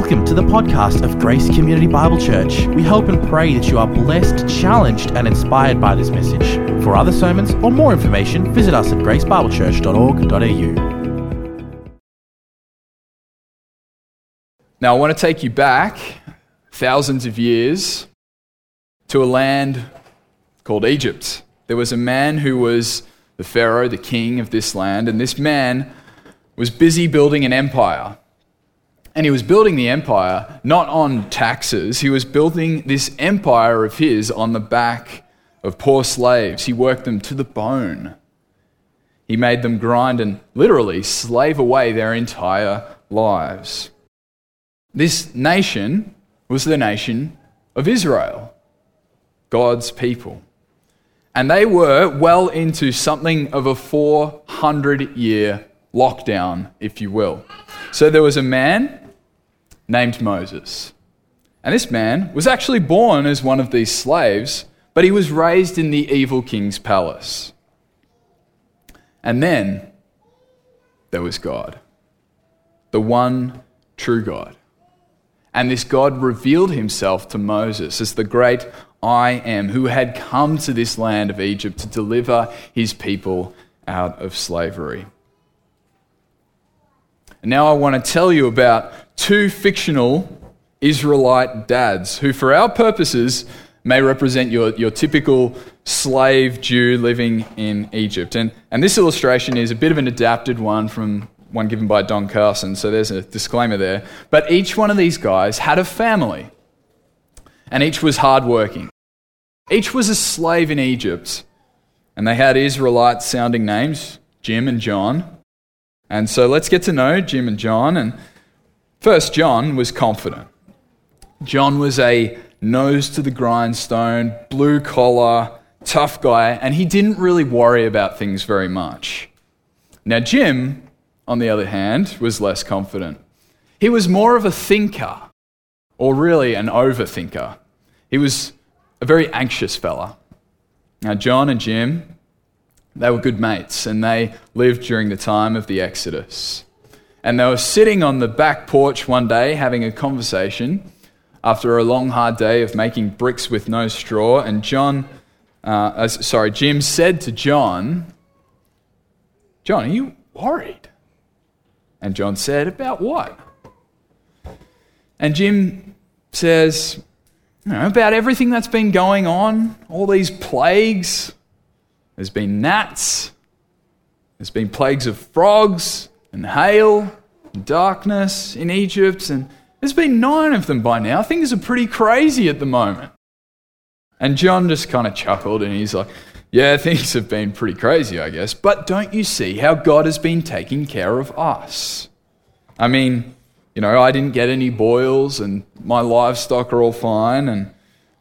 Welcome to the podcast of Grace Community Bible Church. We hope and pray that you are blessed, challenged, and inspired by this message. For other sermons or more information, visit us at gracebiblechurch.org.au. Now, I want to take you back thousands of years to a land called Egypt. There was a man who was the Pharaoh, the king of this land, and this man was busy building an empire. And he was building the empire not on taxes, he was building this empire of his on the back of poor slaves. He worked them to the bone. He made them grind and literally slave away their entire lives. This nation was the nation of Israel, God's people. And they were well into something of a 400 year lockdown, if you will. So there was a man named Moses. And this man was actually born as one of these slaves, but he was raised in the evil king's palace. And then there was God, the one true God. And this God revealed himself to Moses as the great I am, who had come to this land of Egypt to deliver his people out of slavery. And now I want to tell you about two fictional Israelite dads who, for our purposes, may represent your, your typical slave Jew living in Egypt. And, and this illustration is a bit of an adapted one from one given by Don Carson, so there's a disclaimer there. But each one of these guys had a family, and each was hardworking. Each was a slave in Egypt, and they had Israelite sounding names Jim and John. And so let's get to know Jim and John. And first, John was confident. John was a nose to the grindstone, blue collar, tough guy, and he didn't really worry about things very much. Now, Jim, on the other hand, was less confident. He was more of a thinker, or really an overthinker. He was a very anxious fella. Now, John and Jim, they were good mates, and they lived during the time of the Exodus. And they were sitting on the back porch one day having a conversation after a long, hard day of making bricks with no straw. And John, uh, sorry, Jim said to John, John, are you worried? And John said, About what? And Jim says, you know, About everything that's been going on, all these plagues, there's been gnats, there's been plagues of frogs and hail and darkness in Egypt, and there's been nine of them by now. Things are pretty crazy at the moment. And John just kind of chuckled and he's like, Yeah, things have been pretty crazy, I guess. But don't you see how God has been taking care of us? I mean, you know, I didn't get any boils and my livestock are all fine. And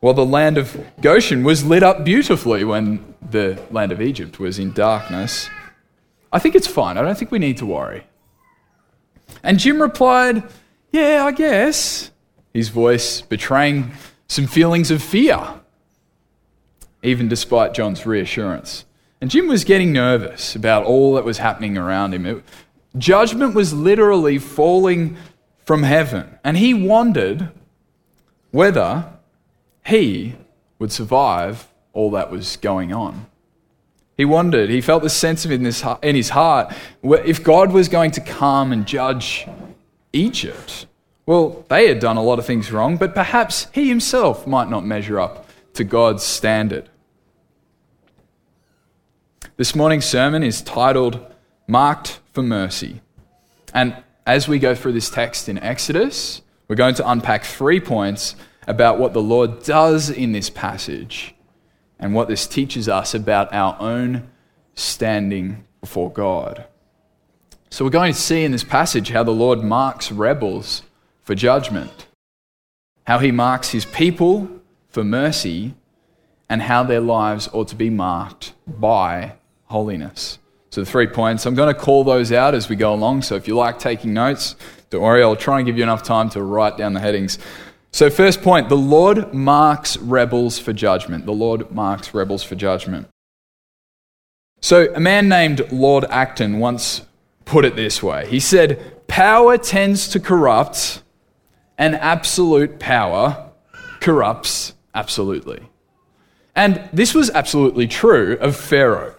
well, the land of Goshen was lit up beautifully when the land of Egypt was in darkness. I think it's fine. I don't think we need to worry. And Jim replied, Yeah, I guess. His voice betraying some feelings of fear, even despite John's reassurance. And Jim was getting nervous about all that was happening around him. It, judgment was literally falling from heaven. And he wondered whether he would survive all that was going on. He wondered, he felt the sense of in his, in his heart, if God was going to come and judge Egypt. Well, they had done a lot of things wrong, but perhaps he himself might not measure up to God's standard. This morning's sermon is titled Marked for Mercy. And as we go through this text in Exodus, we're going to unpack three points about what the Lord does in this passage and what this teaches us about our own standing before God. So, we're going to see in this passage how the Lord marks rebels for judgment, how he marks his people for mercy, and how their lives ought to be marked by holiness. So, the three points, I'm going to call those out as we go along. So, if you like taking notes, don't worry, I'll try and give you enough time to write down the headings. So, first point the Lord marks rebels for judgment. The Lord marks rebels for judgment. So, a man named Lord Acton once put it this way He said, Power tends to corrupt, and absolute power corrupts absolutely. And this was absolutely true of Pharaoh.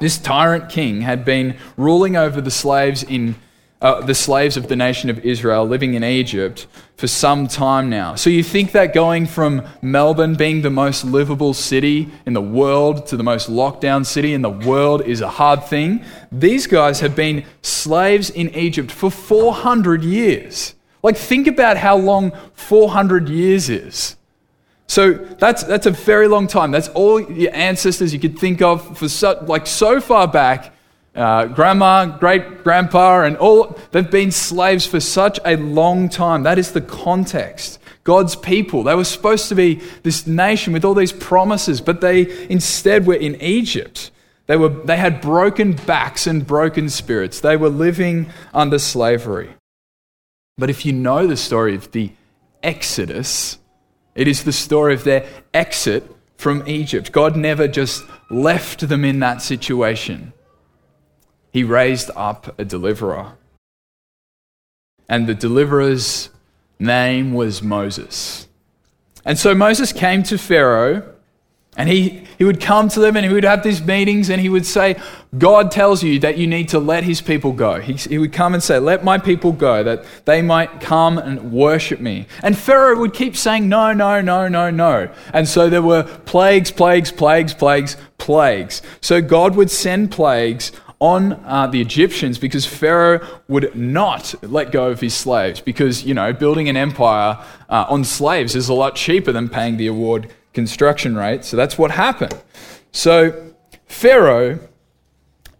This tyrant king had been ruling over the slaves in uh, the slaves of the nation of Israel living in Egypt for some time now. So you think that going from Melbourne being the most livable city in the world to the most lockdown city in the world is a hard thing? These guys have been slaves in Egypt for 400 years. Like, think about how long 400 years is. So that's, that's a very long time. That's all your ancestors you could think of for so, like so far back uh, grandma, great grandpa, and all, they've been slaves for such a long time. That is the context. God's people. They were supposed to be this nation with all these promises, but they instead were in Egypt. They, were, they had broken backs and broken spirits. They were living under slavery. But if you know the story of the Exodus, it is the story of their exit from Egypt. God never just left them in that situation he raised up a deliverer. And the deliverer's name was Moses. And so Moses came to Pharaoh, and he, he would come to them and he would have these meetings and he would say, God tells you that you need to let his people go. He, he would come and say, Let my people go, that they might come and worship me. And Pharaoh would keep saying, No, no, no, no, no. And so there were plagues, plagues, plagues, plagues, plagues. So God would send plagues on uh, the Egyptians because Pharaoh would not let go of his slaves because, you know, building an empire uh, on slaves is a lot cheaper than paying the award construction rate. So that's what happened. So Pharaoh,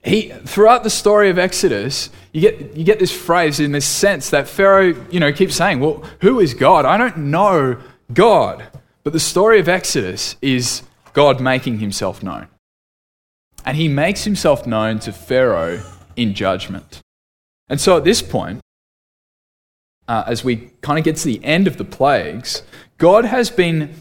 he, throughout the story of Exodus, you get, you get this phrase in this sense that Pharaoh, you know, keeps saying, well, who is God? I don't know God. But the story of Exodus is God making himself known and he makes himself known to Pharaoh in judgment. And so at this point, uh, as we kind of get to the end of the plagues, God has been,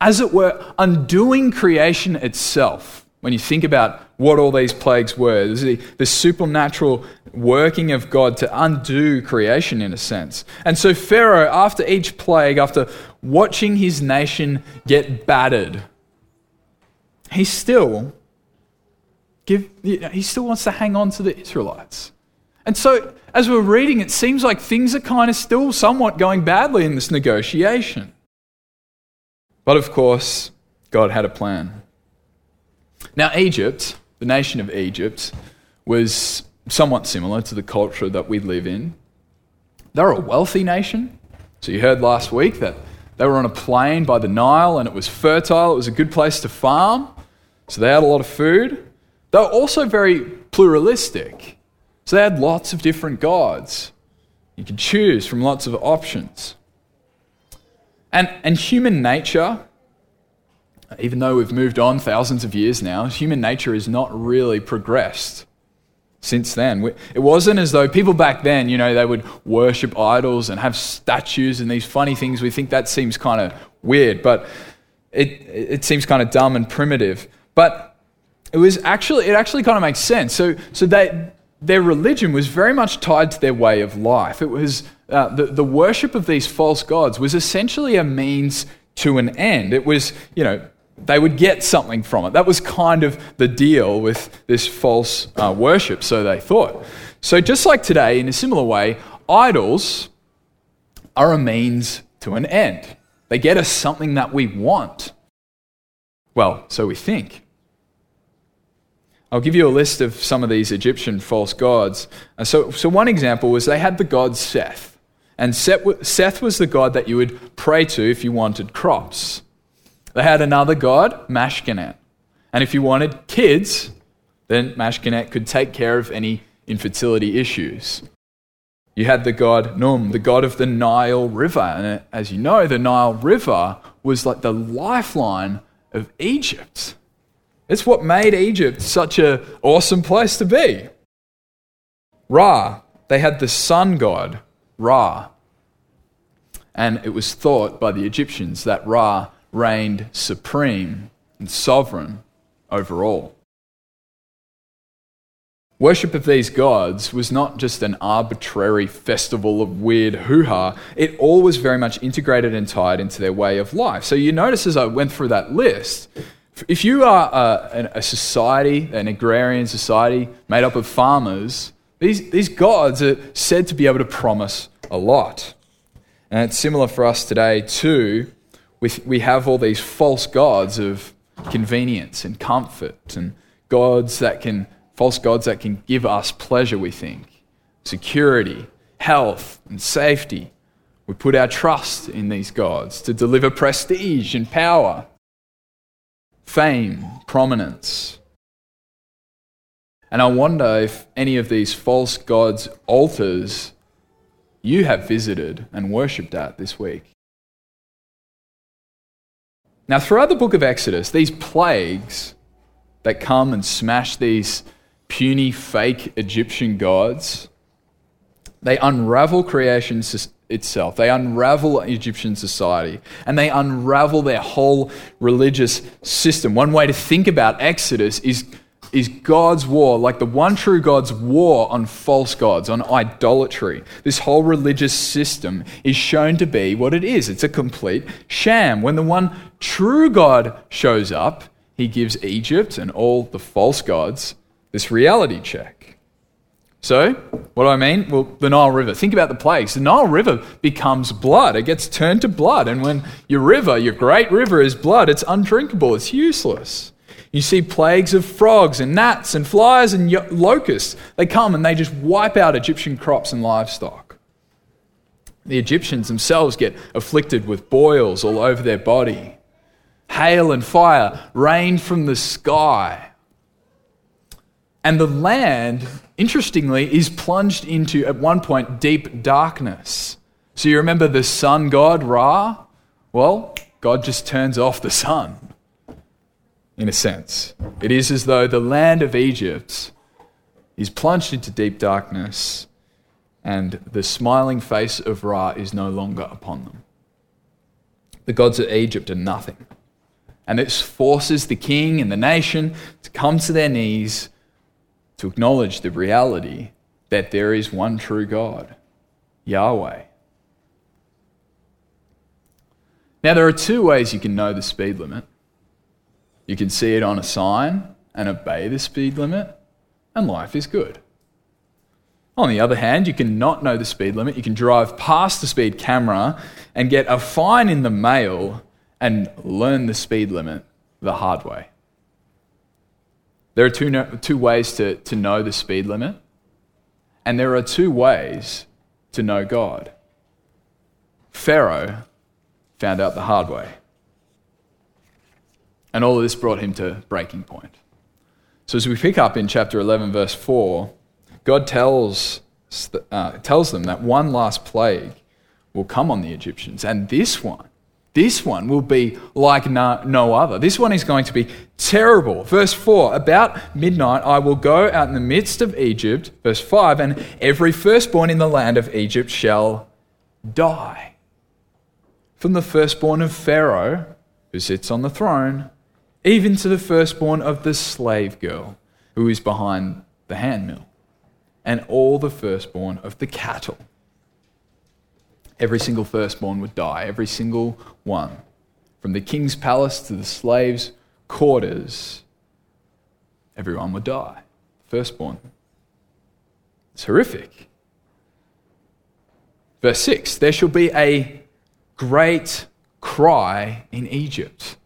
as it were, undoing creation itself. When you think about what all these plagues were, the, the supernatural working of God to undo creation in a sense. And so Pharaoh, after each plague, after watching his nation get battered, he still give, he still wants to hang on to the Israelites. And so, as we're reading, it seems like things are kind of still somewhat going badly in this negotiation. But of course, God had a plan. Now, Egypt, the nation of Egypt, was somewhat similar to the culture that we live in. They're a wealthy nation. So, you heard last week that they were on a plain by the Nile and it was fertile, it was a good place to farm. So, they had a lot of food. They were also very pluralistic. So they had lots of different gods. You could choose from lots of options. And, and human nature, even though we've moved on thousands of years now, human nature has not really progressed since then. It wasn't as though people back then, you know, they would worship idols and have statues and these funny things. We think that seems kind of weird, but it, it seems kind of dumb and primitive. But it was actually, it actually kind of makes sense. So, so their religion was very much tied to their way of life. It was uh, the, the worship of these false gods was essentially a means to an end. It was, you know, they would get something from it. That was kind of the deal with this false uh, worship, so they thought. So, just like today, in a similar way, idols are a means to an end. They get us something that we want. Well, so we think. I'll give you a list of some of these Egyptian false gods. Uh, so, so one example was they had the god Seth. And Seth was the god that you would pray to if you wanted crops. They had another god, Meskhenet. And if you wanted kids, then Meskhenet could take care of any infertility issues. You had the god Num, the god of the Nile River. And as you know, the Nile River was like the lifeline of Egypt. It's what made Egypt such an awesome place to be. Ra, they had the sun god, Ra. And it was thought by the Egyptians that Ra reigned supreme and sovereign over all. Worship of these gods was not just an arbitrary festival of weird hoo ha, it all was very much integrated and tied into their way of life. So you notice as I went through that list, if you are a, a society, an agrarian society made up of farmers, these, these gods are said to be able to promise a lot. And it's similar for us today, too. With, we have all these false gods of convenience and comfort and gods that can false gods that can give us pleasure, we think, security, health, and safety. We put our trust in these gods to deliver prestige and power, fame, prominence. And I wonder if any of these false gods' altars you have visited and worshipped at this week. Now, throughout the book of Exodus, these plagues that come and smash these puny, fake Egyptian gods, they unravel creation itself. They unravel Egyptian society and they unravel their whole religious system. One way to think about Exodus is, is God's war, like the one true God's war on false gods, on idolatry. This whole religious system is shown to be what it is it's a complete sham. When the one true God shows up, he gives Egypt and all the false gods this reality check. So, what do I mean? Well, the Nile River. Think about the plagues. The Nile River becomes blood. It gets turned to blood. And when your river, your great river, is blood, it's undrinkable. It's useless. You see plagues of frogs and gnats and flies and locusts. They come and they just wipe out Egyptian crops and livestock. The Egyptians themselves get afflicted with boils all over their body. Hail and fire rain from the sky. And the land, interestingly, is plunged into, at one point, deep darkness. So you remember the sun god, Ra? Well, God just turns off the sun, in a sense. It is as though the land of Egypt is plunged into deep darkness, and the smiling face of Ra is no longer upon them. The gods of Egypt are nothing. And this forces the king and the nation to come to their knees to acknowledge the reality that there is one true God, Yahweh. Now, there are two ways you can know the speed limit. You can see it on a sign and obey the speed limit, and life is good. On the other hand, you can not know the speed limit. You can drive past the speed camera and get a fine in the mail and learn the speed limit the hard way. There are two, two ways to, to know the speed limit, and there are two ways to know God. Pharaoh found out the hard way. And all of this brought him to breaking point. So, as we pick up in chapter 11, verse 4, God tells, uh, tells them that one last plague will come on the Egyptians, and this one this one will be like no, other. This one is going to be terrible. Verse 4 About midnight I will go out in the midst of Egypt. Verse 5 And every firstborn in the land of Egypt shall die. From the firstborn of Pharaoh, who sits on the throne, even to the firstborn of the slave girl, who is behind the handmill, and all the firstborn of the cattle every single firstborn would die, every single one. From the king's palace to the slaves' quarters, everyone would die. Firstborn. It's horrific. Verse 6 There shall be a great cry in Egypt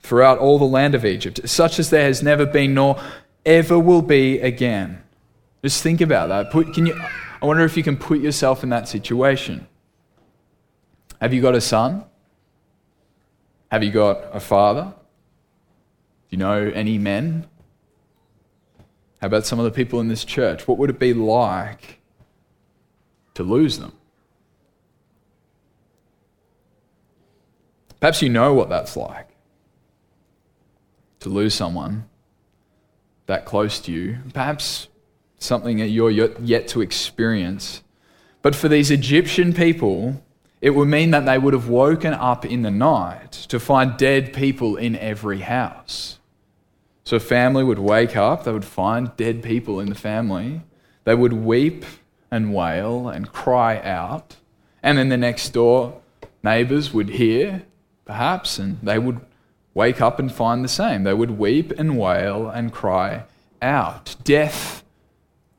throughout all the land of Egypt, such as there has never been nor ever will be again. Just think about that. Put, can you, I wonder if you can put yourself in that situation. Have you got a son? Have you got a father? Do you know any men? How about some of the people in this church? What would it be like to lose them? Perhaps you know what that's like to lose someone that close to you. Perhaps something that you're yet to experience. But for these Egyptian people, it would mean that they would have woken up in the night to find dead people in every house. So a family would wake up, they would find dead people in the family, they would weep and wail and cry out, and then the next door neighbors would hear, perhaps, and they would wake up and find the same. They would weep and wail and cry out. Death,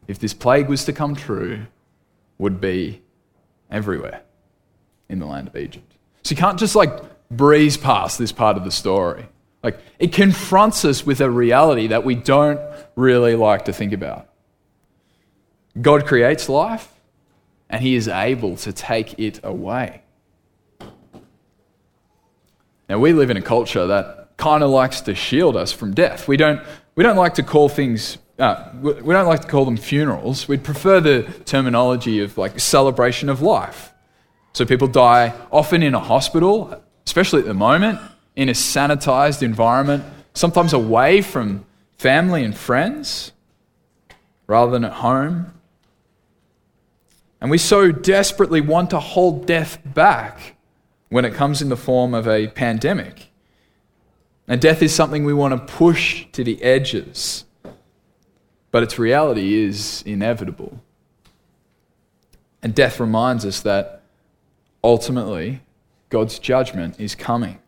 if this plague was to come true, would be everywhere in the land of Egypt. So you can't just like breeze past this part of the story. Like it confronts us with a reality that we don't really like to think about. God creates life and he is able to take it away. Now we live in a culture that kind of likes to shield us from death. We don't we don't like to call things uh, we don't like to call them funerals. We'd prefer the terminology of like celebration of life. So people die often in a hospital, especially at the moment, in a sanitized environment, sometimes away from family and friends rather than at home. And we so desperately want to hold death back when it comes in the form of a pandemic. And death is something we want to push to the edges but its reality is inevitable. And death reminds us that ultimately God's judgment is coming.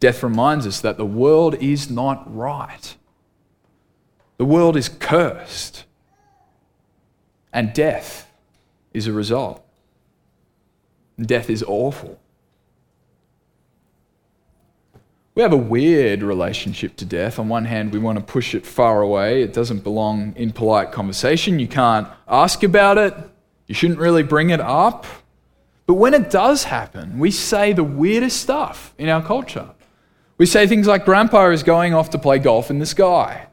Death reminds us that the world is not right. The world is cursed. And death is a result. Death is awful. We have a weird relationship to death. On one hand, we want to push it far away. It doesn't belong in polite conversation. You can't ask about it. You shouldn't really bring it up. But when it does happen, we say the weirdest stuff in our culture. We say things like, Grandpa is going off to play golf in the sky,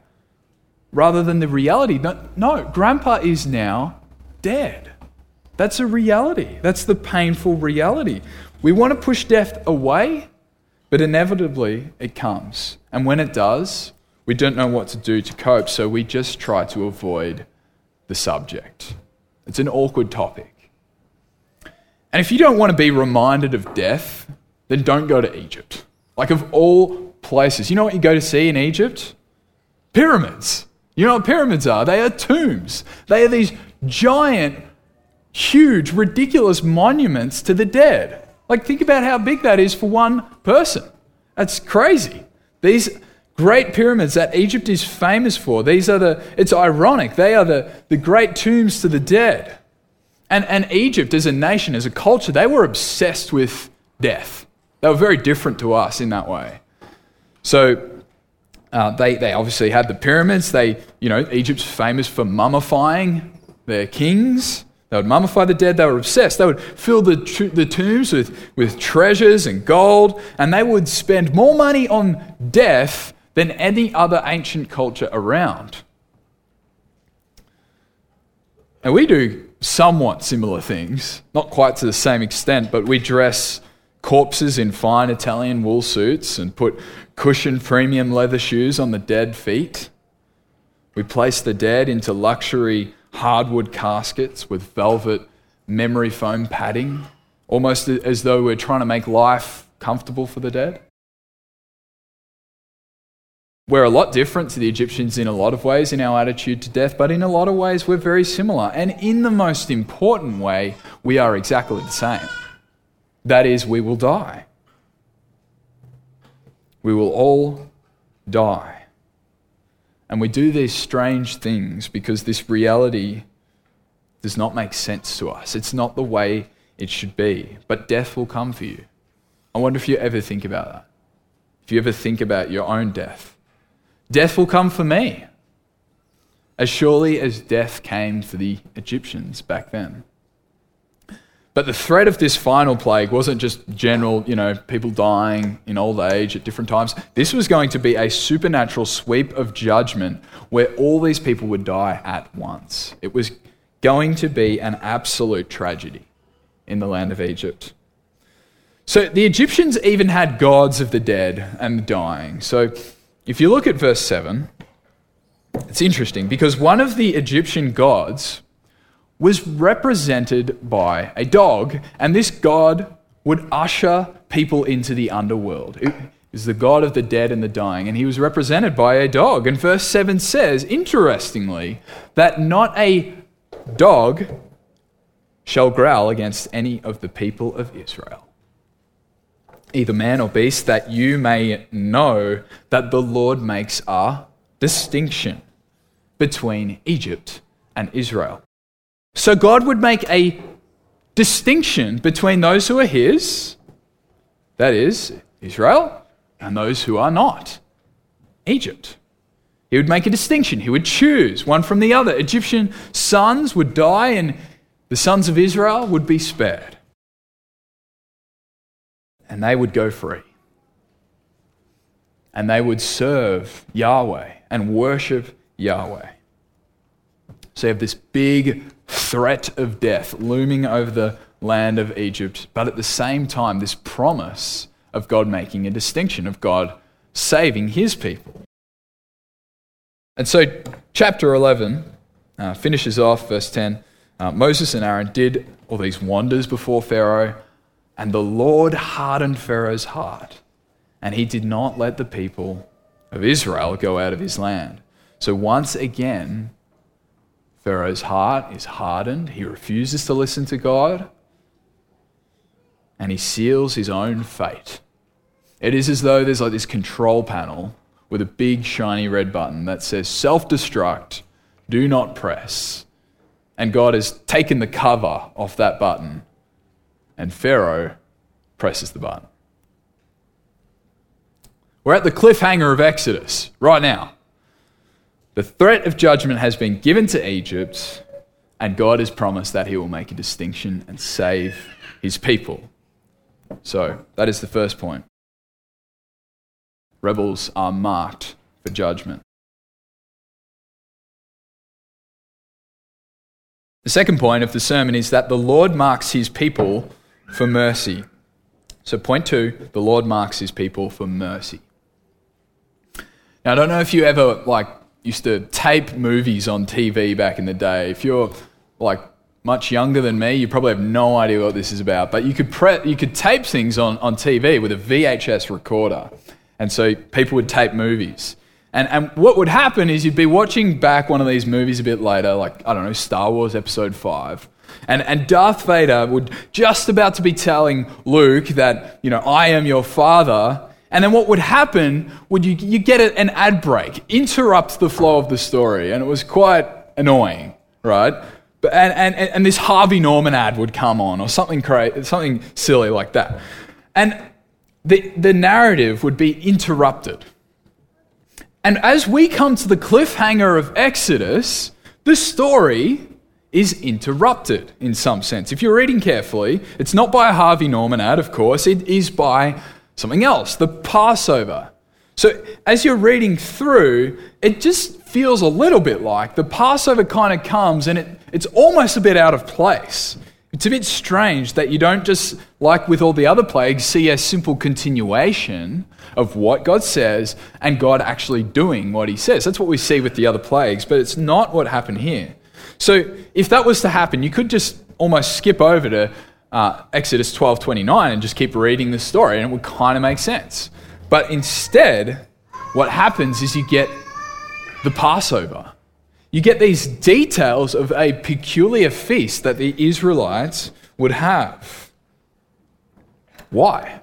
rather than the reality. No, no Grandpa is now dead. That's a reality. That's the painful reality. We want to push death away but inevitably, it comes. And when it does, we don't know what to do to cope, so we just try to avoid the subject. It's an awkward topic. And if you don't want to be reminded of death, then don't go to Egypt. Like, of all places, you know what you go to see in Egypt? Pyramids. You know what pyramids are? They are tombs. They are these giant, huge, ridiculous monuments to the dead. Like, think about how big that is for one person. That's crazy. These great pyramids that Egypt is famous for, these are the, it's ironic, they are the, the great tombs to the dead. And, and Egypt as a nation, as a culture, they were obsessed with death. They were very different to us in that way. So uh, they, they obviously had the pyramids. They, you know, Egypt's famous for mummifying their kings. They would mummify the dead. They were obsessed. They would fill the, the tombs with, with treasures and gold, and they would spend more money on death than any other ancient culture around. And we do somewhat similar things, not quite to the same extent, but we dress corpses in fine Italian wool suits and put cushioned premium leather shoes on the dead feet. We place the dead into luxury hardwood caskets with velvet memory foam padding, almost as though we're trying to make life comfortable for the dead. We're a lot different to the Egyptians in a lot of ways in our attitude to death, but in a lot of ways we're very similar. And in the most important way, we are exactly the same. That is, we will die. We will all die. And we do these strange things because this reality does not make sense to us. It's not the way it should be. But death will come for you. I wonder if you ever think about that. If you ever think about your own death. Death will come for me, as surely as death came for the Egyptians back then. But the threat of this final plague wasn't just general, you know, people dying in old age at different times. This was going to be a supernatural sweep of judgment where all these people would die at once. It was going to be an absolute tragedy in the land of Egypt. So the Egyptians even had gods of the dead and the dying. So if you look at verse 7, it's interesting because one of the Egyptian gods was represented by a dog, and this god would usher people into the underworld. It, is the God of the dead and the dying, and he was represented by a dog. And verse 7 says, interestingly, that not a dog shall growl against any of the people of Israel, either man or beast, that you may know that the Lord makes a distinction between Egypt and Israel. So God would make a distinction between those who are his, that is, Israel, and those who are not. Egypt. He would make a distinction. He would choose one from the other. Egyptian sons would die, and the sons of Israel would be spared. And they would go free. And they would serve Yahweh and worship Yahweh. So you have this big threat of death looming over the land of Egypt, but at the same time, this promise of God making a distinction, of God saving his people. And so, chapter 11 uh, finishes off, verse 10. Uh, Moses and Aaron did all these wonders before Pharaoh, and the Lord hardened Pharaoh's heart, and he did not let the people of Israel go out of his land. So, once again, Pharaoh's heart is hardened. He refuses to listen to God and he seals his own fate. It is as though there's like this control panel with a big shiny red button that says self destruct, do not press. And God has taken the cover off that button, and Pharaoh presses the button. We're at the cliffhanger of Exodus right now. The threat of judgment has been given to Egypt, and God has promised that he will make a distinction and save his people. So, that is the first point. Rebels are marked for judgment. The second point of the sermon is that the Lord marks his people for mercy. So, point two the Lord marks his people for mercy. Now, I don't know if you ever like used to tape movies on TV back in the day. If you're like much younger than me, you probably have no idea what this is about. But you could, pre- you could tape things on, on TV with a VHS recorder. And so people would tape movies. And, and what would happen is you'd be watching back one of these movies a bit later, like, I don't know, Star Wars Episode 5. And, and Darth Vader would just about to be telling Luke that, you know, I am your father. And then what would happen would you, you get an ad break, interrupt the flow of the story. And it was quite annoying, right? But, and, and, and this Harvey Norman ad would come on, or something, crazy, something silly like that. And the, the narrative would be interrupted. And as we come to the cliffhanger of Exodus, the story is interrupted in some sense. If you're reading carefully, it's not by a Harvey Norman ad, of course, it is by something else, the Passover. So as you're reading through, it just feels a little bit like the Passover kind of comes and it, it's almost a bit out of place. It's a bit strange that you don't just, like with all the other plagues, see a simple continuation of what God says and God actually doing what he says. That's what we see with the other plagues, but it's not what happened here. So if that was to happen, you could just almost skip over to uh, Exodus 12:29 and just keep reading the story, and it would kind of make sense. But instead, what happens is you get the Passover. You get these details of a peculiar feast that the Israelites would have. Why?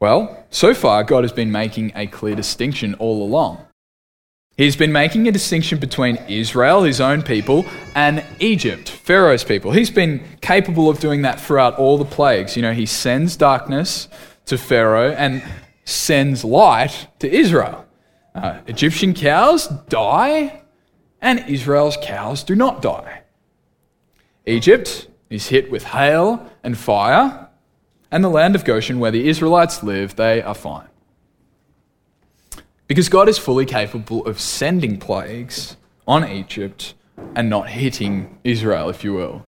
Well, so far, God has been making a clear distinction all along. He's been making a distinction between Israel, his own people, and Egypt, Pharaoh's people. He's been capable of doing that throughout all the plagues. You know, he sends darkness to Pharaoh and sends light to Israel. Uh, Egyptian cows die, and Israel's cows do not die. Egypt is hit with hail and fire, and the land of Goshen, where the Israelites live, they are fine. Because God is fully capable of sending plagues on Egypt and not hitting Israel, if you will.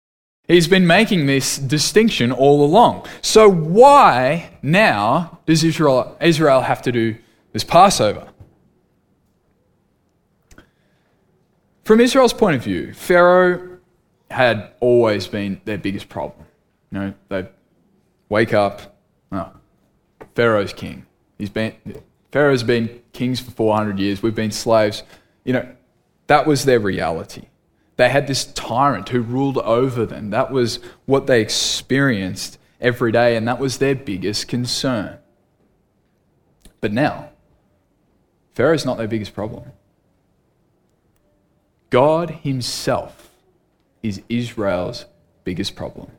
He's been making this distinction all along. So, why now does Israel, Israel have to do this Passover? From Israel's point of view, Pharaoh had always been their biggest problem. You know, they wake up, oh, Pharaoh's king. He's been, Pharaoh's been kings for 400 years. We've been slaves. You know, that was their reality. They had this tyrant who ruled over them. That was what they experienced every day, and that was their biggest concern. But now, Pharaoh's not their biggest problem. God Himself is Israel's biggest problem.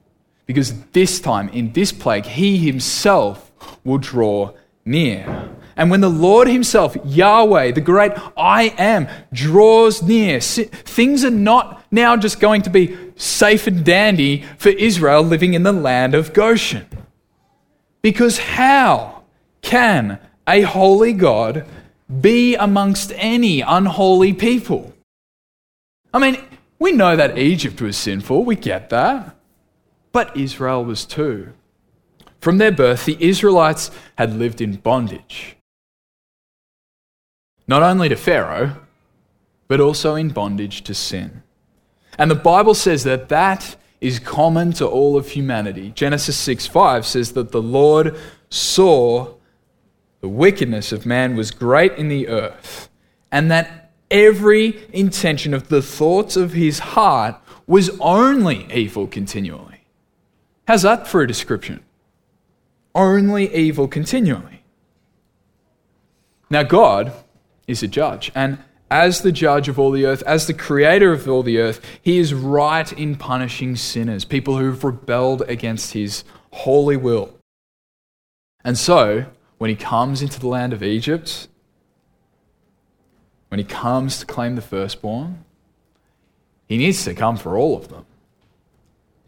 Because this time, in this plague, He Himself will draw near. And when the Lord Himself, Yahweh, the great I am, draws near, things are not now just going to be safe and dandy for Israel living in the land of Goshen. Because how can a holy God be amongst any unholy people? I mean, we know that Egypt was sinful, we get that. But Israel was too. From their birth, the Israelites had lived in bondage. Not only to Pharaoh, but also in bondage to sin. And the Bible says that that is common to all of humanity. Genesis 6 5 says that the Lord saw the wickedness of man was great in the earth, and that every intention of the thoughts of his heart was only evil continually. How's that for a description? only evil continually. Now, God is a judge, and as the judge of all the earth, as the creator of all the earth, he is right in punishing sinners, people who've rebelled against his holy will. And so, when he comes into the land of Egypt, when he comes to claim the firstborn, he needs to come for all of them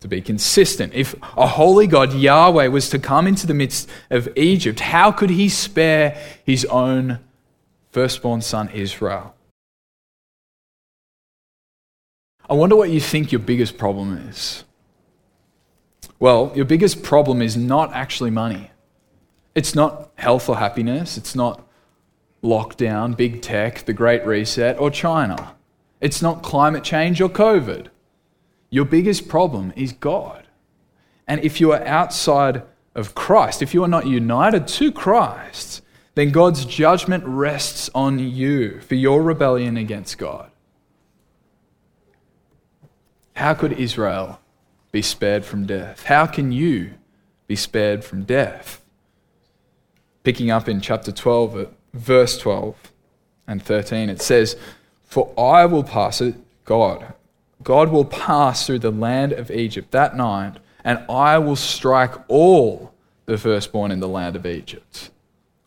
to be consistent. If a holy God, Yahweh, was to come into the midst of Egypt, how could he spare his own firstborn son, Israel? I wonder what you think your biggest problem is. Well, your biggest problem is not actually money. It's not health or happiness. It's not lockdown, big tech, the Great Reset, or China. It's not climate change or COVID. Your biggest problem is God. And if you are outside of Christ, if you are not united to Christ, then God's judgment rests on you for your rebellion against God. How could Israel be spared from death? How can you be spared from death? Picking up in chapter 12, uh, verse 12 and 13, it says, For I will pass it, God, God will pass through the land of Egypt that night, and I will strike all the firstborn in the land of Egypt.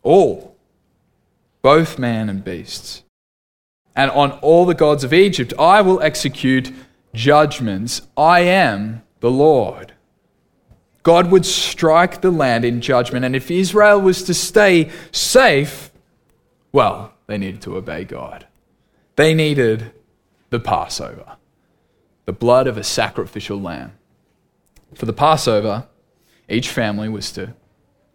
All. Both man and beasts. And on all the gods of Egypt I will execute judgments. I am the Lord. God would strike the land in judgment, and if Israel was to stay safe, well, they needed to obey God. They needed the Passover the blood of a sacrificial lamb. For the Passover, each family was to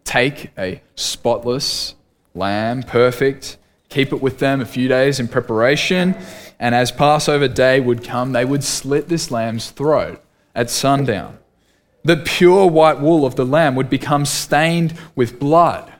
take a spotless lamb, perfect, keep it with them a few days in preparation, and as Passover day would come, they would slit this lamb's throat at sundown. The pure white wool of the lamb would become stained with blood.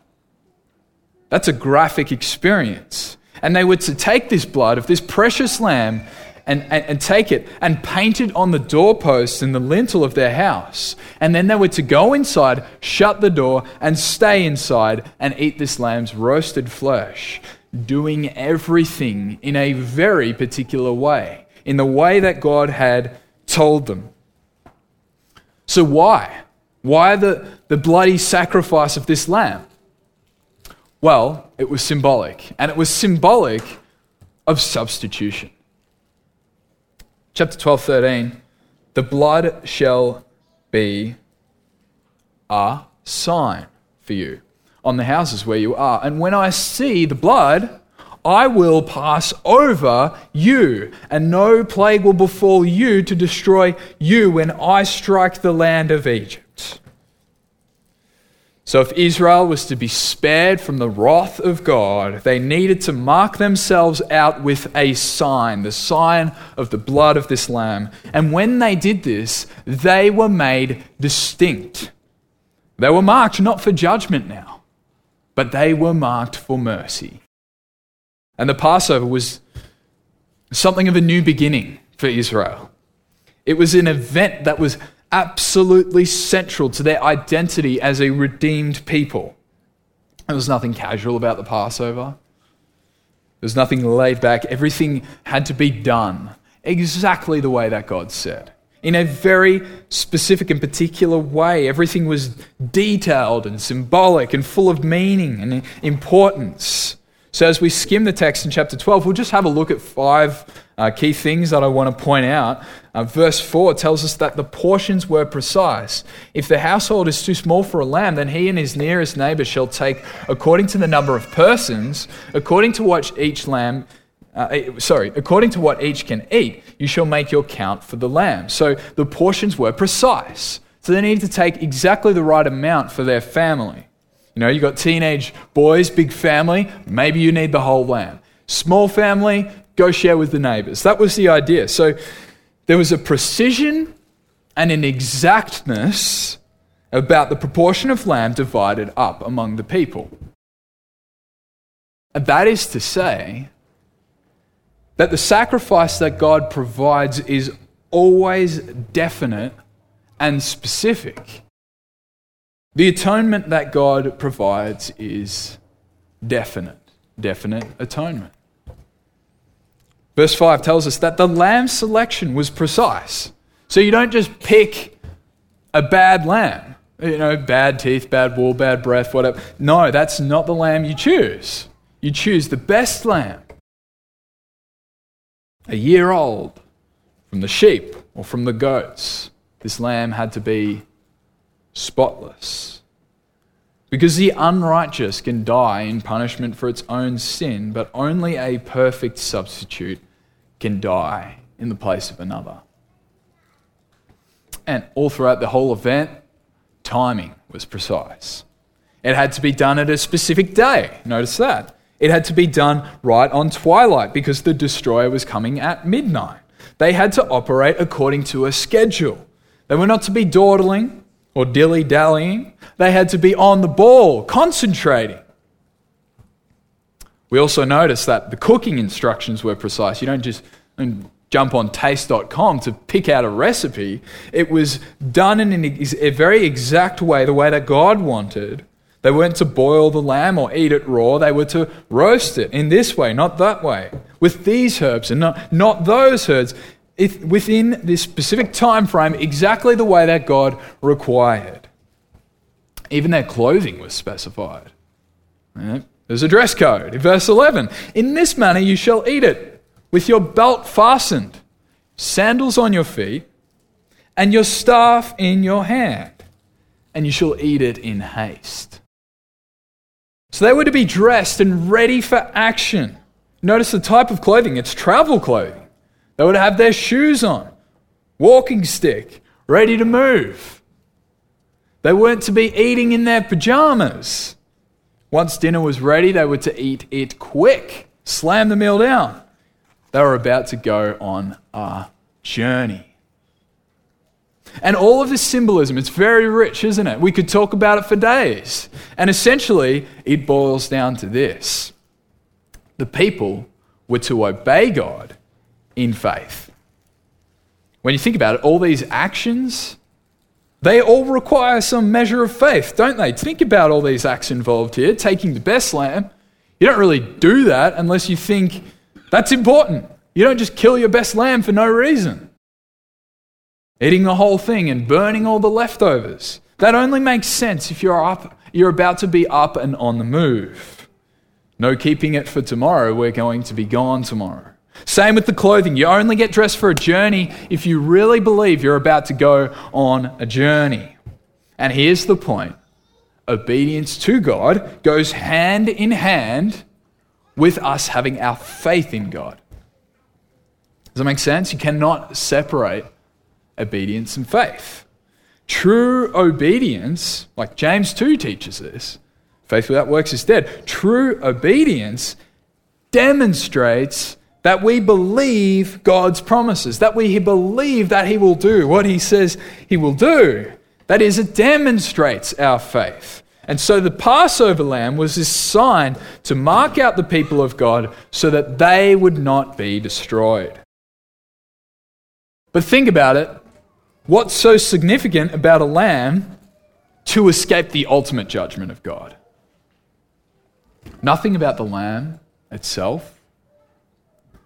That's a graphic experience. And they were to take this blood of this precious lamb and, and, and, take it and paint it on the doorposts and the lintel of their house. And then they were to go inside, shut the door, and stay inside and eat this lamb's roasted flesh, doing everything in a very particular way, in the way that God had told them. So, why? Why the, the bloody sacrifice of this lamb? Well, it was symbolic, and it was symbolic of substitution chapter 12, 13, the blood shall be a sign for you on the houses where you are. And when I see the blood, I will pass over you, and no plague will befall you to destroy you when I strike the land of Egypt. So, if Israel was to be spared from the wrath of God, they needed to mark themselves out with a sign, the sign of the blood of this lamb. And when they did this, they were made distinct. They were marked not for judgment now, but they were marked for mercy. And the Passover was something of a new beginning for Israel. It was an event that was absolutely central to their identity as a redeemed people. There was nothing casual about the Passover. There was nothing laid back. Everything had to be done exactly the way that God said. In a very specific and particular way. Everything was detailed and symbolic and full of meaning and importance. So, as we skim the text in chapter 12, we'll just have a look at five uh, key things that I want to point out. Uh, verse 4 tells us that the portions were precise. If the household is too small for a lamb, then he and his nearest neighbor shall take, according to the number of persons, according to what each lamb. Uh, sorry, according to what each can eat, you shall make your count for the lamb. So the portions were precise. So they needed to take exactly the right amount for their family. You know, you got teenage boys, big family, maybe you need the whole lamb. Small family, go share with the neighbors. That was the idea. So there was a precision and an exactness about the proportion of lamb divided up among the people. And that is to say, that the sacrifice that God provides is always definite and specific. The atonement that God provides is definite, definite atonement. Verse 5 tells us that the lamb selection was precise. So you don't just pick a bad lamb, you know, bad teeth, bad wool, bad breath, whatever. No, that's not the lamb you choose. You choose the best lamb, a year old, from the sheep or from the goats. This lamb had to be spotless. Because the unrighteous can die in punishment for its own sin, but only a perfect substitute can die in the place of another. And all throughout the whole event, timing was precise. It had to be done at a specific day. Notice that. It had to be done right on twilight because the destroyer was coming at midnight. They had to operate according to a schedule. They were not to be dawdling or dilly dallying. They had to be on the ball, concentrating. We also noticed that the cooking instructions were precise. You don't just jump on taste.com to pick out a recipe. It was done in a very exact way, the way that God wanted. They weren't to boil the lamb or eat it raw. They were to roast it in this way, not that way, with these herbs and not, not those herbs within this specific time frame exactly the way that God required. Even their clothing was specified. There's a dress code. In verse 11, in this manner you shall eat it, with your belt fastened, sandals on your feet, and your staff in your hand, and you shall eat it in haste. So they were to be dressed and ready for action. Notice the type of clothing, it's travel clothing. They would have their shoes on, walking stick, ready to move. They weren't to be eating in their pajamas. Once dinner was ready, they were to eat it quick, slam the meal down. They were about to go on a journey. And all of this symbolism, it's very rich, isn't it? We could talk about it for days. And essentially, it boils down to this the people were to obey God in faith. When you think about it, all these actions, they all require some measure of faith, don't they? Think about all these acts involved here. Taking the best lamb, you don't really do that unless you think that's important. You don't just kill your best lamb for no reason. Eating the whole thing and burning all the leftovers. That only makes sense if you're up you're about to be up and on the move. No keeping it for tomorrow, we're going to be gone tomorrow. Same with the clothing. You only get dressed for a journey if you really believe you're about to go on a journey. And here's the point obedience to God goes hand in hand with us having our faith in God. Does that make sense? You cannot separate obedience and faith. True obedience, like James 2 teaches this, faith without works is dead. True obedience demonstrates that we believe God's promises, that we believe that He will do what He says He will do. That is, it demonstrates our faith. And so the Passover lamb was this sign to mark out the people of God so that they would not be destroyed. But think about it. What's so significant about a lamb to escape the ultimate judgment of God? Nothing about the lamb itself,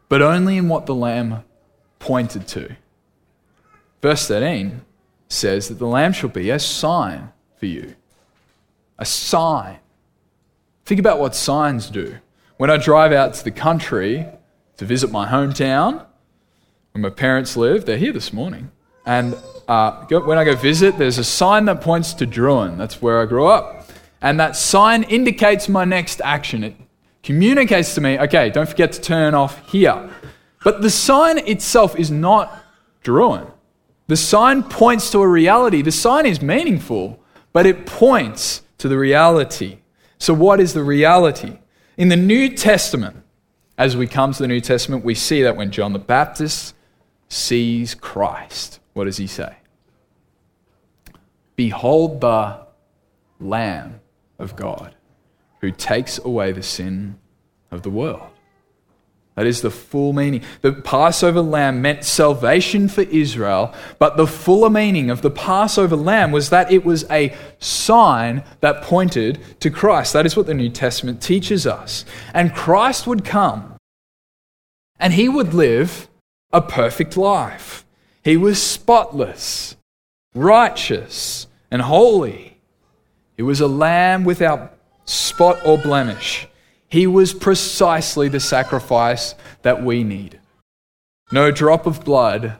but only in what the lamb pointed to. Verse 13 says that the lamb shall be a sign for you. A sign. Think about what signs do. When I drive out to the country to visit my hometown, where my parents live, they're here this morning. And uh, when I go visit, there's a sign that points to Drouin. That's where I grew up. And that sign indicates my next action. It communicates to me, okay, don't forget to turn off here. But the sign itself is not Drouin. The sign points to a reality. The sign is meaningful, but it points to the reality. So, what is the reality? In the New Testament, as we come to the New Testament, we see that when John the Baptist sees Christ, what does he say? Behold the Lamb of God who takes away the sin of the world. That is the full meaning. The Passover lamb meant salvation for Israel, but the fuller meaning of the Passover lamb was that it was a sign that pointed to Christ. That is what the New Testament teaches us. And Christ would come and he would live a perfect life. He was spotless, righteous, and holy. He was a lamb without spot or blemish. He was precisely the sacrifice that we need. No drop of blood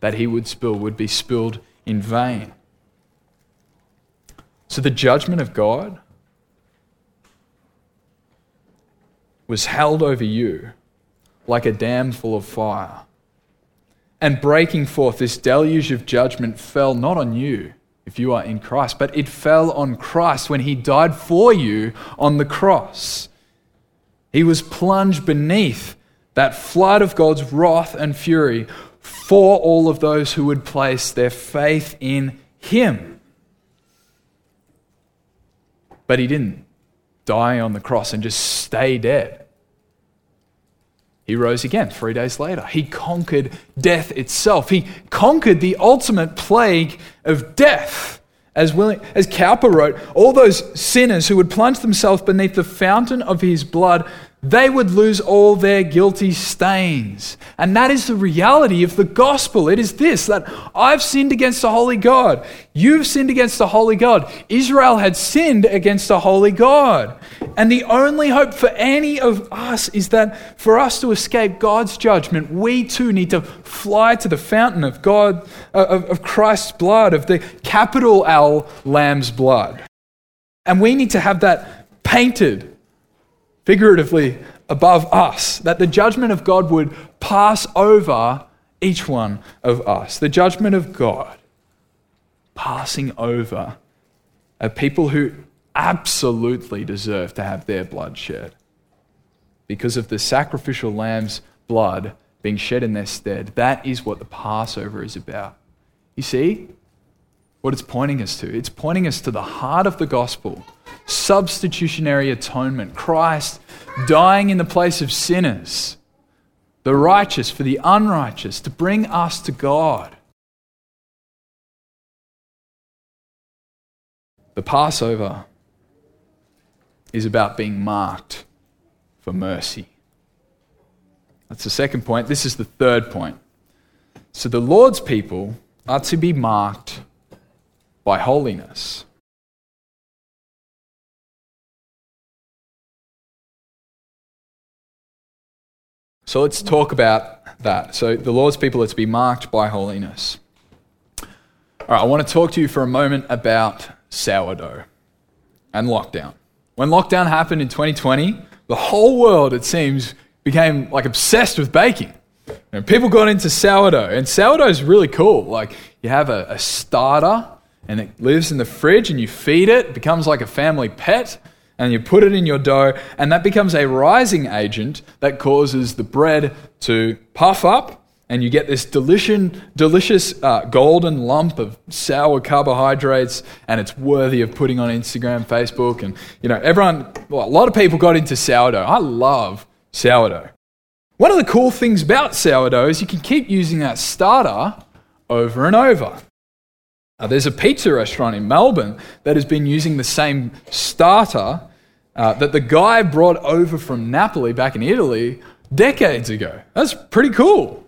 that he would spill would be spilled in vain. So the judgment of God was held over you like a dam full of fire. And breaking forth, this deluge of judgment fell not on you if you are in Christ, but it fell on Christ when he died for you on the cross. He was plunged beneath that flood of God's wrath and fury for all of those who would place their faith in Him. But He didn't die on the cross and just stay dead. He rose again three days later. He conquered death itself. He conquered the ultimate plague of death. As, William, as Cowper wrote, all those sinners who would plunge themselves beneath the fountain of his blood, they would lose all their guilty stains. And that is the reality of the gospel. It is this that I've sinned against the holy God. You've sinned against the holy God. Israel had sinned against the holy God. And the only hope for any of us is that for us to escape God's judgment, we too need to fly to the fountain of God, uh, of, of Christ's blood, of the capital L Lamb's blood. And we need to have that painted figuratively above us, that the judgment of God would pass over each one of us. The judgment of God passing over a people who absolutely deserve to have their blood shed because of the sacrificial lamb's blood being shed in their stead. That is what the Passover is about. You see what it's pointing us to? It's pointing us to the heart of the gospel substitutionary atonement, Christ dying in the place of sinners, the righteous for the unrighteous, to bring us to God. The Passover is about being marked for mercy. That's the second point. This is the third point. So the Lord's people are to be marked by holiness. So let's talk about that. So the Lord's people are to be marked by holiness. All right, I want to talk to you for a moment about sourdough and lockdown. When lockdown happened in 2020, the whole world, it seems, became like obsessed with baking. And people got into sourdough, and sourdough is really cool. Like you have a, a starter, and it lives in the fridge, and you feed it, it becomes like a family pet and you put it in your dough, and that becomes a rising agent that causes the bread to puff up and you get this delicious, delicious uh, golden lump of sour carbohydrates, and it's worthy of putting on Instagram, Facebook, and you know everyone. Well, a lot of people got into sourdough. I love sourdough. One of the cool things about sourdough is you can keep using that starter over and over. Uh, there's a pizza restaurant in Melbourne that has been using the same starter uh, that the guy brought over from Napoli back in Italy decades ago. That's pretty cool.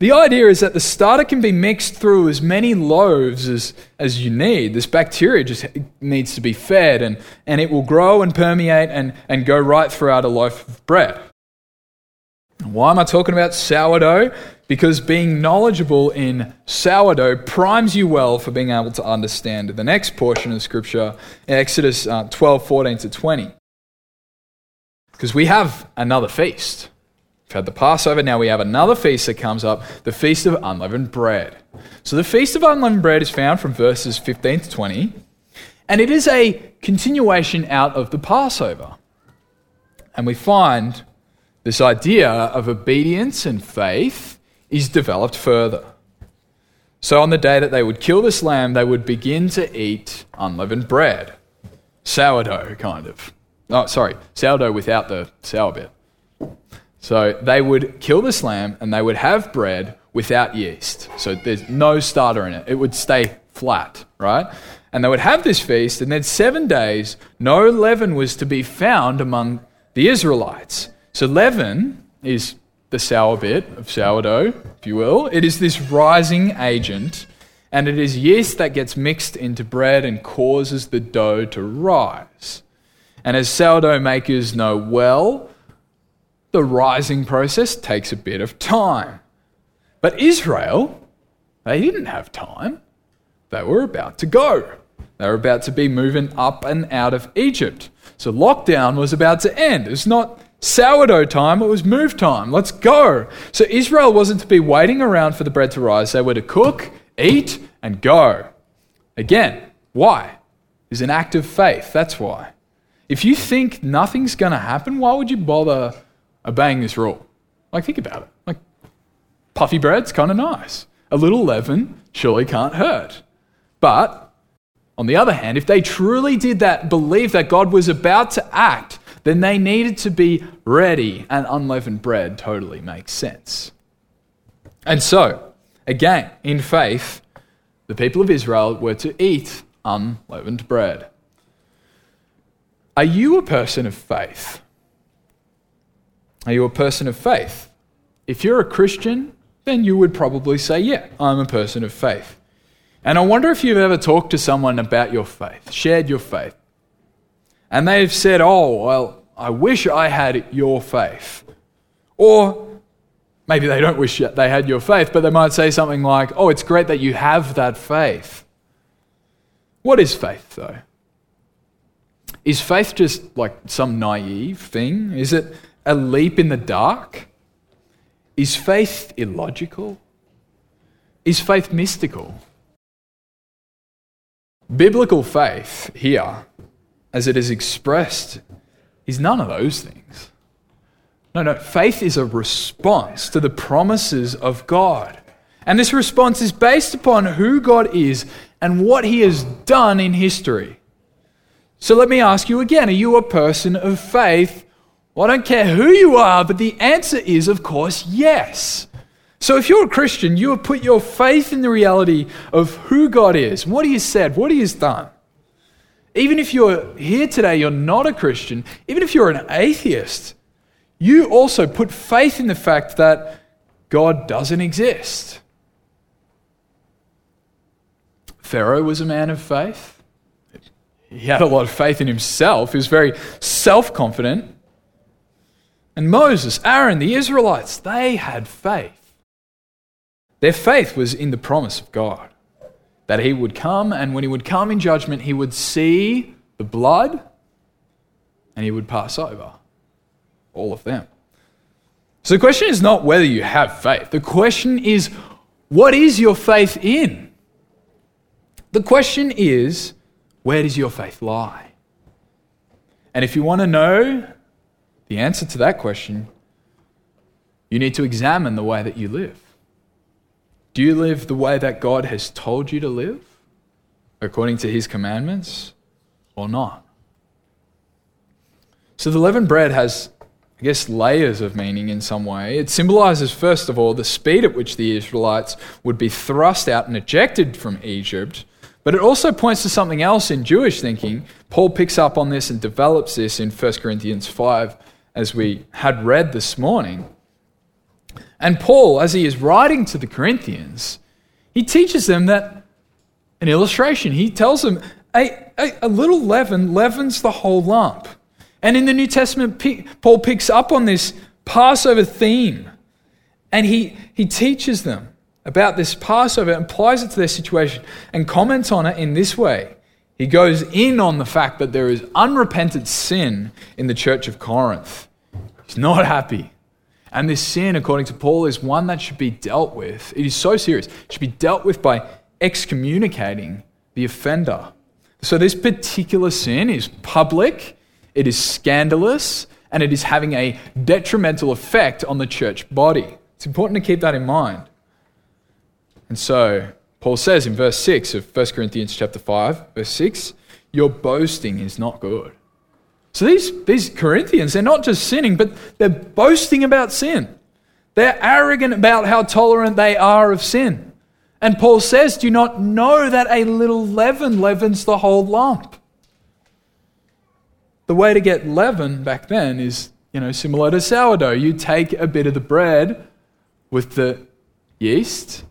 The idea is that the starter can be mixed through as many loaves as, as you need. This bacteria just needs to be fed, and, and it will grow and permeate and, and go right throughout a loaf of bread. Why am I talking about sourdough? Because being knowledgeable in sourdough primes you well for being able to understand the next portion of Scripture, Exodus uh, 12 14 to 20. Because we have another feast. We've had the Passover, now we have another feast that comes up, the Feast of Unleavened Bread. So the Feast of Unleavened Bread is found from verses 15 to 20, and it is a continuation out of the Passover. And we find this idea of obedience and faith is developed further. So on the day that they would kill this lamb, they would begin to eat unleavened bread. Sourdough, kind of. Oh, sorry, sourdough without the sour bit. So they would kill this lamb and they would have bread without yeast. So there's no starter in it. It would stay flat, right? And they would have this feast, and then seven days, no leaven was to be found among the Israelites. So leaven is the sour bit of sourdough, if you will. It is this rising agent, and it is yeast that gets mixed into bread and causes the dough to rise. And as sourdough makers know well, the rising process takes a bit of time. But Israel, they didn't have time. They were about to go. They were about to be moving up and out of Egypt. So lockdown was about to end. It's not sourdough time, it was move time. Let's go. So Israel wasn't to be waiting around for the bread to rise. They were to cook, eat, and go. Again, why? Is an act of faith. That's why. If you think nothing's going to happen, why would you bother obeying this rule. Like, think about it. Like, puffy bread's kind of nice. A little leaven surely can't hurt. But, on the other hand, if they truly did that, believe that God was about to act, then they needed to be ready, and unleavened bread totally makes sense. And so, again, in faith, the people of Israel were to eat unleavened bread. Are you a person of faith? Are you a person of faith? If you're a Christian, then you would probably say, Yeah, I'm a person of faith. And I wonder if you've ever talked to someone about your faith, shared your faith, and they've said, Oh, well, I wish I had your faith. Or maybe they don't wish they had your faith, but they might say something like, Oh, it's great that you have that faith. What is faith, though? Is faith just like some naive thing? Is it a leap in the dark? Is faith illogical? Is faith mystical? Biblical faith here, as it is expressed, is none of those things. No, no, faith is a response to the promises of God. And this response is based upon who God is and what he has done in history. So let me ask you again are you a person of faith well, I don't care who you are, but the answer is, of course, yes. So if you're a Christian, you have put your faith in the reality of who God is, what He has said, what He has done. Even if you're here today, you're not a Christian, even if you're an atheist, you also put faith in the fact that God doesn't exist. Pharaoh was a man of faith. He had a lot of faith in himself. He was very self confident. And Moses, Aaron, the Israelites, they had faith. Their faith was in the promise of God that he would come, and when he would come in judgment, he would see the blood and he would pass over all of them. So the question is not whether you have faith, the question is what is your faith in? The question is where does your faith lie? And if you want to know the answer to that question, you need to examine the way that you live. Do you live the way that God has told you to live, according to his commandments, or not? So the leavened bread has, I guess, layers of meaning in some way. It symbolizes, first of all, the speed at which the Israelites would be thrust out and ejected from Egypt. But it also points to something else in Jewish thinking. Paul picks up on this and develops this in 1 Corinthians 5, as we had read this morning. And Paul, as he is writing to the Corinthians, he teaches them that an illustration. He tells them a, a, a little leaven leavens the whole lump. And in the New Testament, Paul picks up on this Passover theme and he, he teaches them about this Passover, and applies it to their situation, and comments on it in this way. He goes in on the fact that there is unrepented sin in the church of Corinth. He's not happy. And this sin, according to Paul, is one that should be dealt with. It is so serious. It should be dealt with by excommunicating the offender. So, this particular sin is public, it is scandalous, and it is having a detrimental effect on the church body. It's important to keep that in mind. And so, Paul says in verse 6 of 1 Corinthians chapter 5, verse 6, your boasting is not good. So these, these Corinthians, they're not just sinning, but they're boasting about sin. They're arrogant about how tolerant they are of sin. And Paul says, Do you not know that a little leaven leavens the whole lump? The way to get leaven back then is, you know, similar to sourdough. You take a bit of the bread with the yeast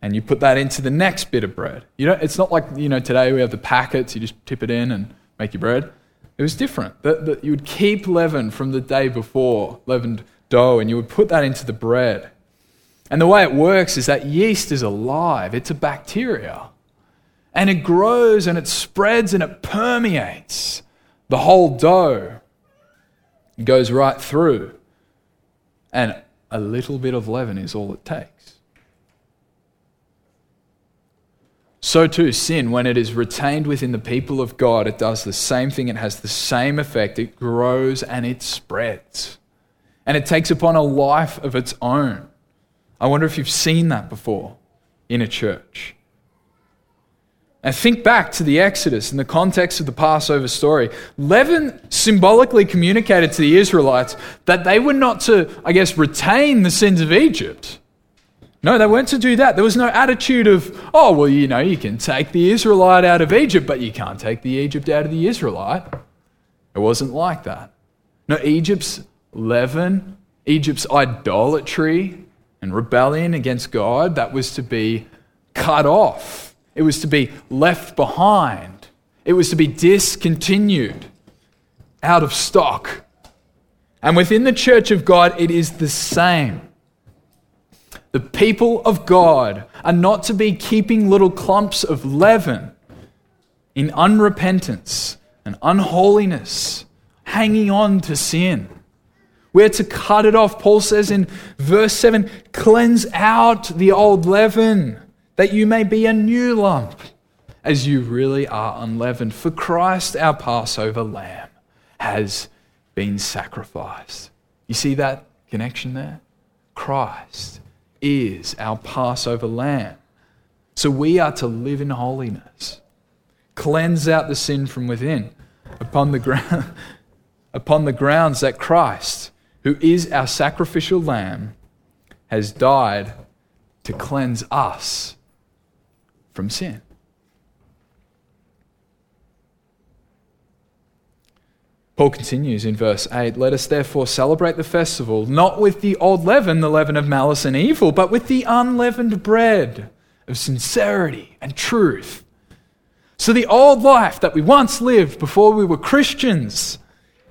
and you put that into the next bit of bread. You know, it's not like, you know, today we have the packets, you just tip it in and make your bread. It was different. That, that you would keep leaven from the day before, leavened dough, and you would put that into the bread. And the way it works is that yeast is alive, it's a bacteria. And it grows and it spreads and it permeates the whole dough. It goes right through. And a little bit of leaven is all it takes. So too, sin, when it is retained within the people of God, it does the same thing. It has the same effect. It grows and it spreads. And it takes upon a life of its own. I wonder if you've seen that before in a church. And think back to the Exodus in the context of the Passover story. Leaven symbolically communicated to the Israelites that they were not to, I guess, retain the sins of Egypt no, they weren't to do that. There was no attitude of, oh, well, you know, you can take the Israelite out of Egypt, but you can't take the Egypt out of the Israelite. It wasn't like that. No, Egypt's leaven, Egypt's idolatry and rebellion against God, that was to be cut off. It was to be left behind. It was to be discontinued, out of stock. And within the church of God, it is the same. The people of God are not to be keeping little clumps of leaven in unrepentance and unholiness, hanging on to sin. We're to cut it off. Paul says in verse 7 cleanse out the old leaven, that you may be a new lump, as you really are unleavened. For Christ, our Passover lamb, has been sacrificed. You see that connection there? Christ is our Passover lamb. So we are to live in holiness, cleanse out the sin from within, upon the, ground, upon the grounds that Christ, who is our sacrificial lamb, has died to cleanse us from sin. Paul continues in verse 8 Let us therefore celebrate the festival, not with the old leaven, the leaven of malice and evil, but with the unleavened bread of sincerity and truth. So, the old life that we once lived before we were Christians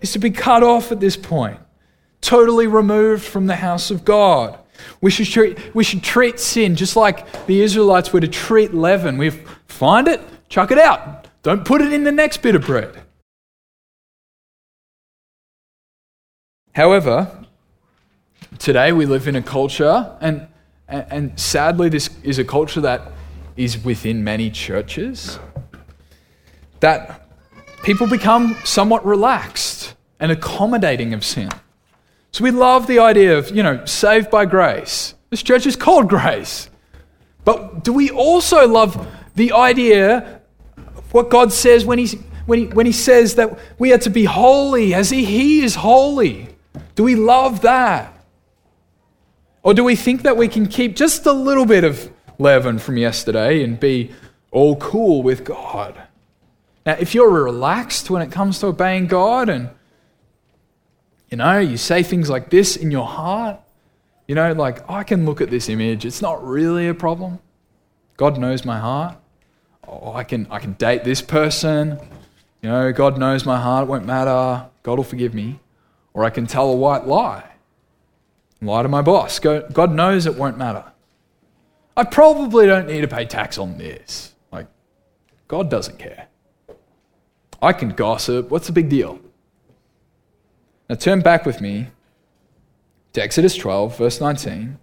is to be cut off at this point, totally removed from the house of God. We should treat, we should treat sin just like the Israelites were to treat leaven. We find it, chuck it out. Don't put it in the next bit of bread. However, today we live in a culture, and, and sadly, this is a culture that is within many churches, that people become somewhat relaxed and accommodating of sin. So we love the idea of, you know, saved by grace. This church is called grace. But do we also love the idea of what God says when, he's, when, he, when He says that we are to be holy as He, he is holy? Do we love that? Or do we think that we can keep just a little bit of leaven from yesterday and be all cool with God? Now, if you're relaxed when it comes to obeying God and you know, you say things like this in your heart, you know, like, I can look at this image, it's not really a problem. God knows my heart. Oh, I can, I can date this person. You know, God knows my heart, it won't matter. God will forgive me. Or I can tell a white lie. Lie to my boss. God knows it won't matter. I probably don't need to pay tax on this. Like, God doesn't care. I can gossip. What's the big deal? Now turn back with me to Exodus 12, verse 19.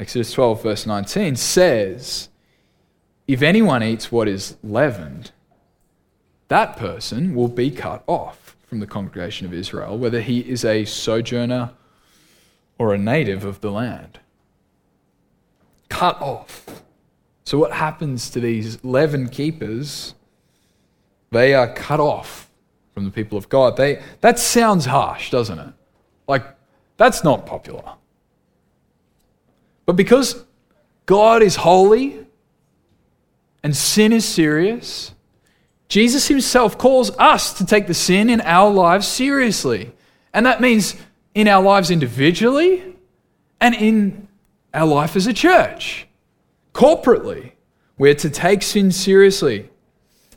Exodus 12, verse 19 says, If anyone eats what is leavened, that person will be cut off from the congregation of Israel, whether he is a sojourner or a native of the land. Cut off. So, what happens to these leaven keepers? They are cut off from the people of God. They, that sounds harsh, doesn't it? Like, that's not popular. But because God is holy and sin is serious, Jesus himself calls us to take the sin in our lives seriously. And that means in our lives individually and in our life as a church. Corporately, we're to take sin seriously.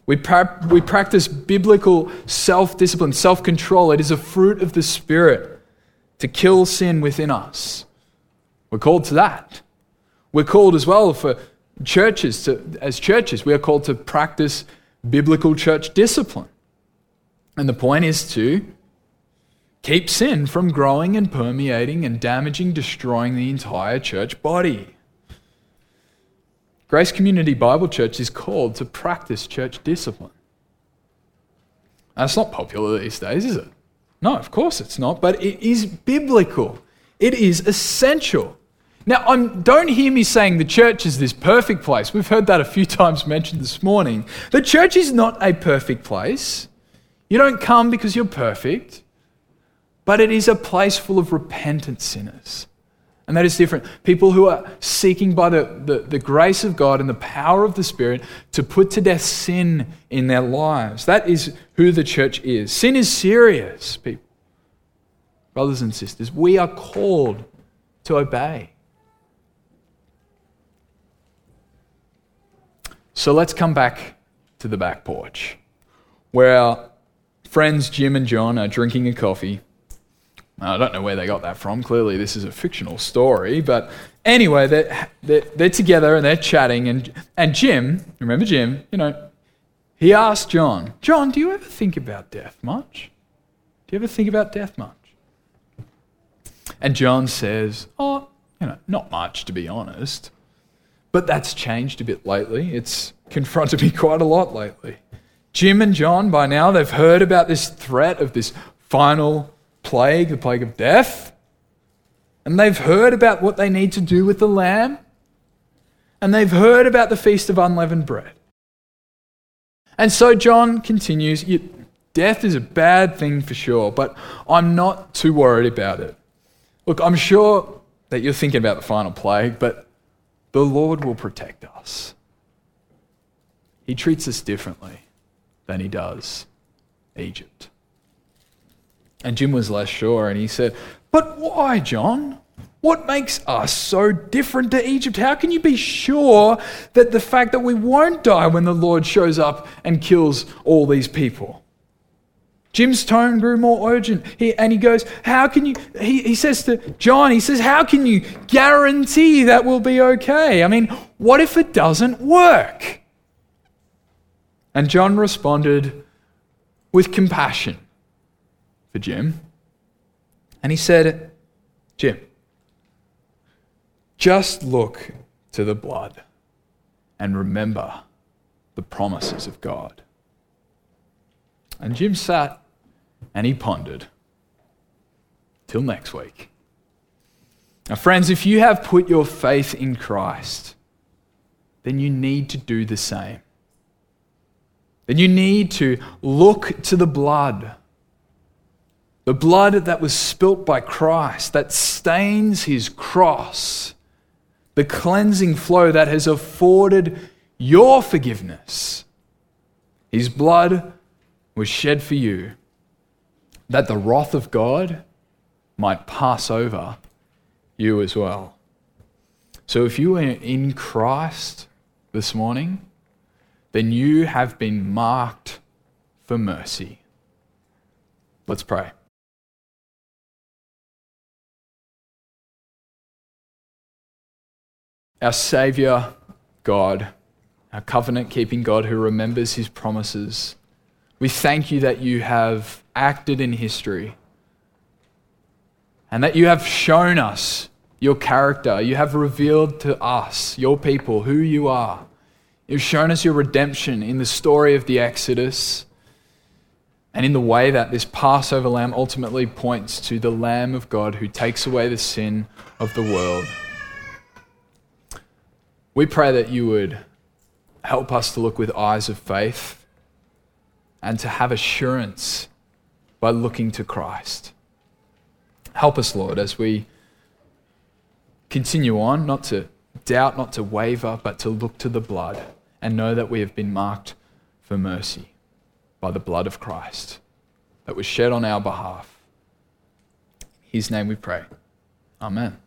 We, pra- we practice biblical self discipline, self control. It is a fruit of the Spirit to kill sin within us. We're called to that. We're called as well for churches, to, as churches, we are called to practice biblical church discipline. And the point is to keep sin from growing and permeating and damaging, destroying the entire church body. Grace Community Bible Church is called to practice church discipline. That's not popular these days, is it? No, of course it's not, but it is biblical. It is essential. Now, I'm, don't hear me saying the church is this perfect place. We've heard that a few times mentioned this morning. The church is not a perfect place. You don't come because you're perfect, but it is a place full of repentant sinners and that is different. People who are seeking by the, the, the, grace of God and the power of the Spirit to put to death sin in their lives. That is who the church is. Sin is serious, people. Brothers and sisters, we are called to obey. So let's come back to the back porch where our friends Jim and John are drinking a coffee I don't know where they got that from. Clearly, this is a fictional story. But anyway, they're, they're, they're, together and they're chatting. And, and Jim, remember Jim, you know, he asked John, John, do you ever think about death much? Do you ever think about death much? And John says, Oh, you know, not much, to be honest. But that's changed a bit lately. It's confronted me quite a lot lately. Jim and John, by now, they've heard about this threat of this final plague, the plague of death. And they've heard about what they need to do with the lamb. And they've heard about the feast of unleavened bread. And so John continues Death is a bad thing for sure, but I'm not too worried about it. Look, I'm sure that you're thinking about the final plague, but the Lord will protect us. He treats us differently than he does Egypt. And Jim was less sure, and he said, But why, John? What makes us so different to Egypt? How can you be sure that the fact that we won't die when the Lord shows up and kills all these people? Jim's tone grew more urgent. He, and he goes, How can you? He, he says to John, He says, How can you guarantee that will be okay? I mean, what if it doesn't work? And John responded with compassion for Jim. And he said, Jim, just look to the blood and remember the promises of God. And Jim sat and he pondered. Till next week. Now, friends, if you have put your faith in Christ, then you need to do the same. Then you need to look to the blood. The blood that was spilt by Christ, that stains his cross, the cleansing flow that has afforded your forgiveness. His blood was shed for you, that the wrath of God might pass over you as well. So if you are in Christ this morning, then you have been marked for mercy. Let's pray. Our Saviour, God, our covenant keeping God who remembers his promises, we thank you that you have acted in history and that you have shown us your character. You have revealed to us, your people, who you are. You've shown us your redemption in the story of the Exodus and in the way that this Passover lamb ultimately points to the Lamb of God who takes away the sin of the world. We pray that you would help us to look with eyes of faith and to have assurance by looking to Christ. Help us, Lord, as we continue on, not to doubt, not to waver, but to look to the blood and know that we have been marked for mercy by the blood of Christ that was shed on our behalf. His name we pray. Amen.